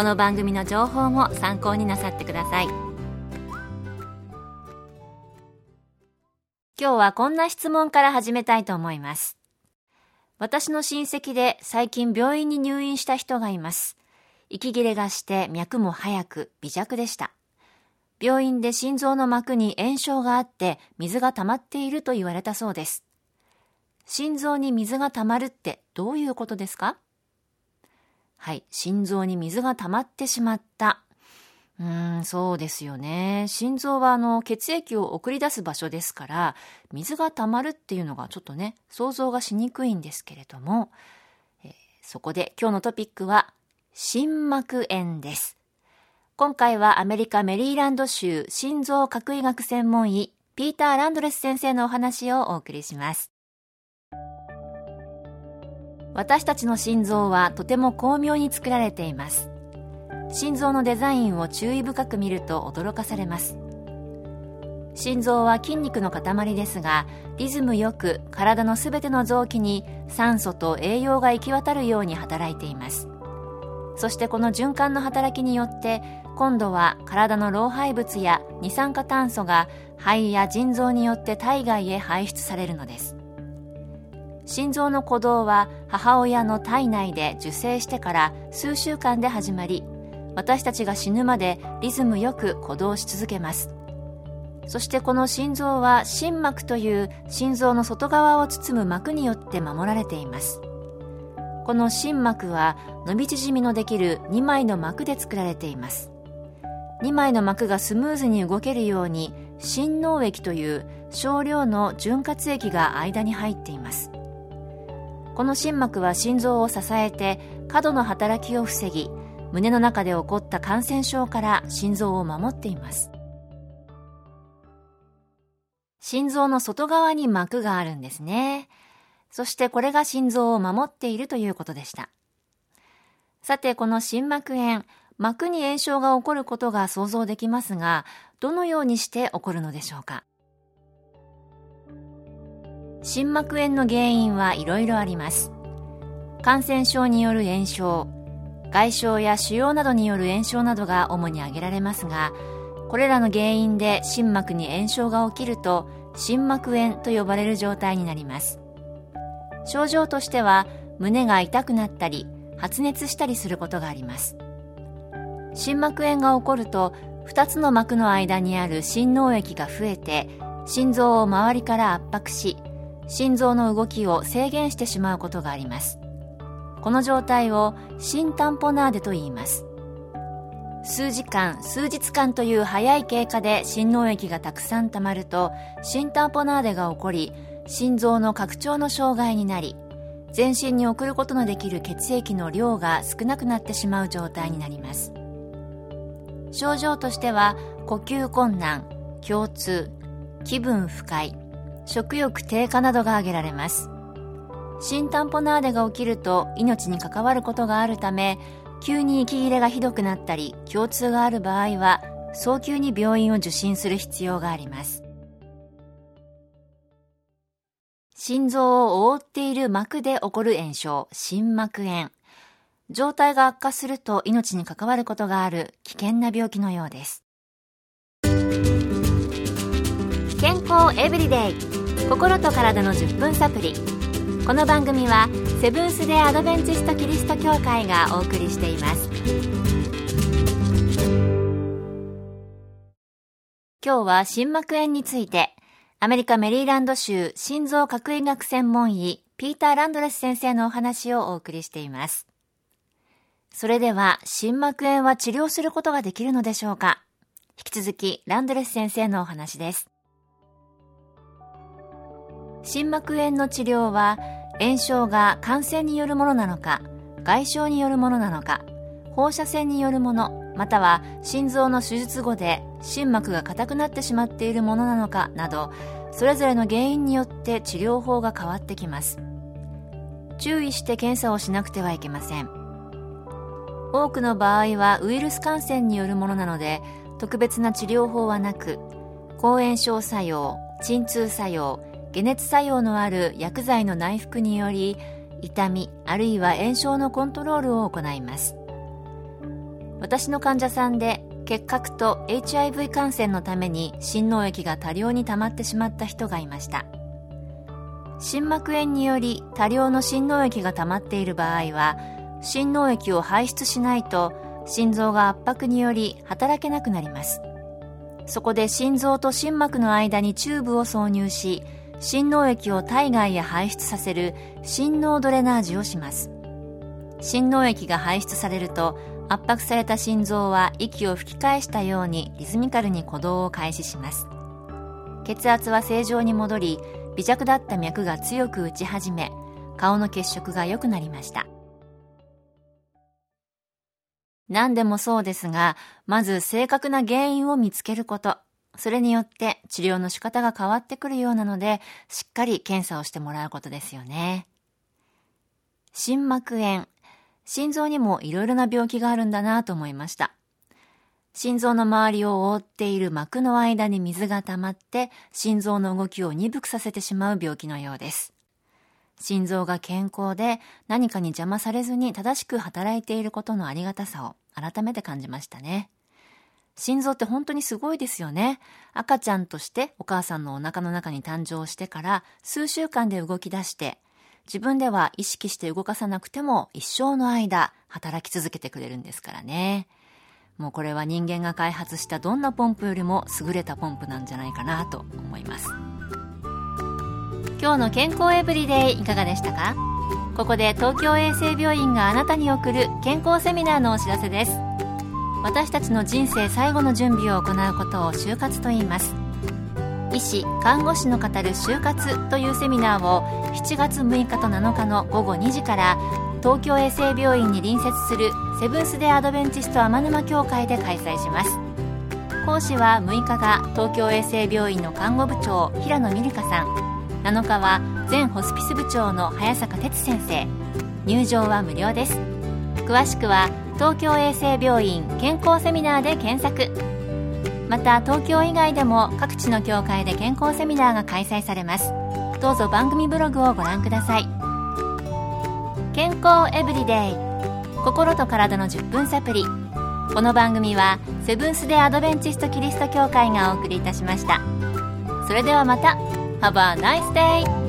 この番組の情報も参考になさってください。今日はこんな質問から始めたいと思います。私の親戚で最近病院に入院した人がいます。息切れがして脈も速く微弱でした。病院で心臓の膜に炎症があって水が溜まっていると言われたそうです。心臓に水が溜まるってどういうことですか？はい、心臓に水が溜まってしまった。うん、そうですよね。心臓はあの血液を送り出す場所ですから、水が溜まるっていうのがちょっとね、想像がしにくいんですけれども、えー、そこで今日のトピックは、心膜炎です。今回はアメリカメリーランド州心臓核医学専門医、ピーター・ランドレス先生のお話をお送りします。私たちの心臓はとても巧妙に作られています。心臓のデザインを注意深く見ると驚かされます。心臓は筋肉の塊ですがリズムよく体のすべての臓器に酸素と栄養が行き渡るように働いています。そしてこの循環の働きによって今度は体の老廃物や二酸化炭素が肺や腎臓によって体外へ排出されるのです。心臓の鼓動は母親の体内で受精してから数週間で始まり私たちが死ぬまでリズムよく鼓動し続けます。そしてこの心臓は心膜という心臓の外側を包む膜によって守られています。この心膜は伸び縮みのできる2枚の膜で作られています。2枚の膜がスムーズに動けるように心脳液という少量の潤滑液が間に入っています。この心膜は心臓を支えて過度の働きを防ぎ胸の中で起こった感染症から心臓を守っています。心臓の外側に膜があるんですね。そしてこれが心臓を守っているということでした。さてこの心膜炎膜に炎症が起こることが想像できますがどのようにして起こるのでしょうか？心膜炎の原因はいろいろあります。感染症による炎症外傷や腫瘍などによる炎症などが主に挙げられますがこれらの原因で心膜に炎症が起きると心膜炎と呼ばれる状態になります。症状としては胸が痛くなったり発熱したりすることがあります。心膜炎が起こると2つの膜の間にある心嚢液が増えて心臓を周りから圧迫し心臓の動きを制限してしまうことがあります。この状態を心タンポナーデと言います。数時間数日間という早い経過で心嚢液がたくさん溜まると心タンポナーデが起こり心臓の拡張の障害になり全身に送ることのできる血液の量が少なくなってしまう状態になります。症状としては呼吸困難胸痛気分不快食欲低下などが挙げられます。心タンポナーデが起きると命に関わることがあるため急に息切れがひどくなったり胸痛がある場合は早急に病院を受診する必要があります。心臓を覆っている膜で起こる炎症心膜炎。状態が悪化すると命に関わることがある危険な病気のようです。健康エブリデイ心と体の10分サプリこの番組はセブンス・デ・アドベンチスト・キリスト教会がお送りしています今日は心膜炎について、アメリカメリーランド州心臓核医学専門医、ピーター・ランドレス先生のお話をお送りしています。それでは、心膜炎は治療することができるのでしょうか？引き続き、ランドレス先生のお話です。心膜炎の治療は、炎症が感染によるものなのか、外傷によるものなのか、放射線によるもの、または心臓の手術後で心膜が硬くなってしまっているものなのかなど、それぞれの原因によって治療法が変わってきます。注意して検査をしなくてはいけません多くの場合はウイルス感染によるものなので特別な治療法はなく抗炎症作用鎮痛作用解熱作用のある薬剤の内服により痛みあるいは炎症のコントロールを行います。私の患者さんで結核と HIV 感染のために心嚢液が多量に溜まってしまった人がいました。心膜炎により多量の心嚢液が溜まっている場合は心嚢液を排出しないと心臓が圧迫により働けなくなります。そこで心臓と心膜の間にチューブを挿入し心嚢液を体外へ排出させる心嚢ドレナージをします。心嚢液が排出されると圧迫された心臓は息を吹き返したようにリズミカルに鼓動を開始します。血圧は正常に戻り微弱だった脈が強く打ち始め顔の血色が良くなりました。何でもそうですがまず正確な原因を見つけること。それによって治療の仕方が変わってくるようなのでしっかり検査をしてもらうことですよね心膜炎心臓にもいろいろな病気があるんだなと思いました心臓の周りを覆っている膜の間に水が溜まって心臓の動きを鈍くさせてしまう病気のようです。心臓が健康で何かに邪魔されずに正しく働いていることのありがたさを改めて感じましたね。心臓って本当にすごいですよね。赤ちゃんとしてお母さんのお腹の中に誕生してから数週間で動き出して自分では意識して動かさなくても一生の間働き続けてくれるんですからね。もうこれは人間が開発したどんなポンプよりも優れたポンプなんじゃないかなと思います今日の健康エブリデイいかがでしたか？ここで東京衛生病院があなたに送る健康セミナーのお知らせです私たちの人生最後の準備を行うことを就活と言います。医師看護師の語る就活というセミナーを7月6日と7日の午後2時から東京衛生病院に隣接するセブンス・デ・アドベンチスト天沼協会で開催します。講師は6日が東京衛生病院の看護部長平野美里香さん。7日は全ホスピス部長の早坂哲先生。入場は無料です。詳しくは東京衛生病院健康セミナーで検索。また東京以外でも各地の協会で健康セミナーが開催されます。どうぞ番組ブログをご覧ください。健康エブリデイ。心と体の10分サプリこの番組はセブンス・デ・アドベンチスト・キリスト教会がお送りいたしました。それではまた。Have a nice day!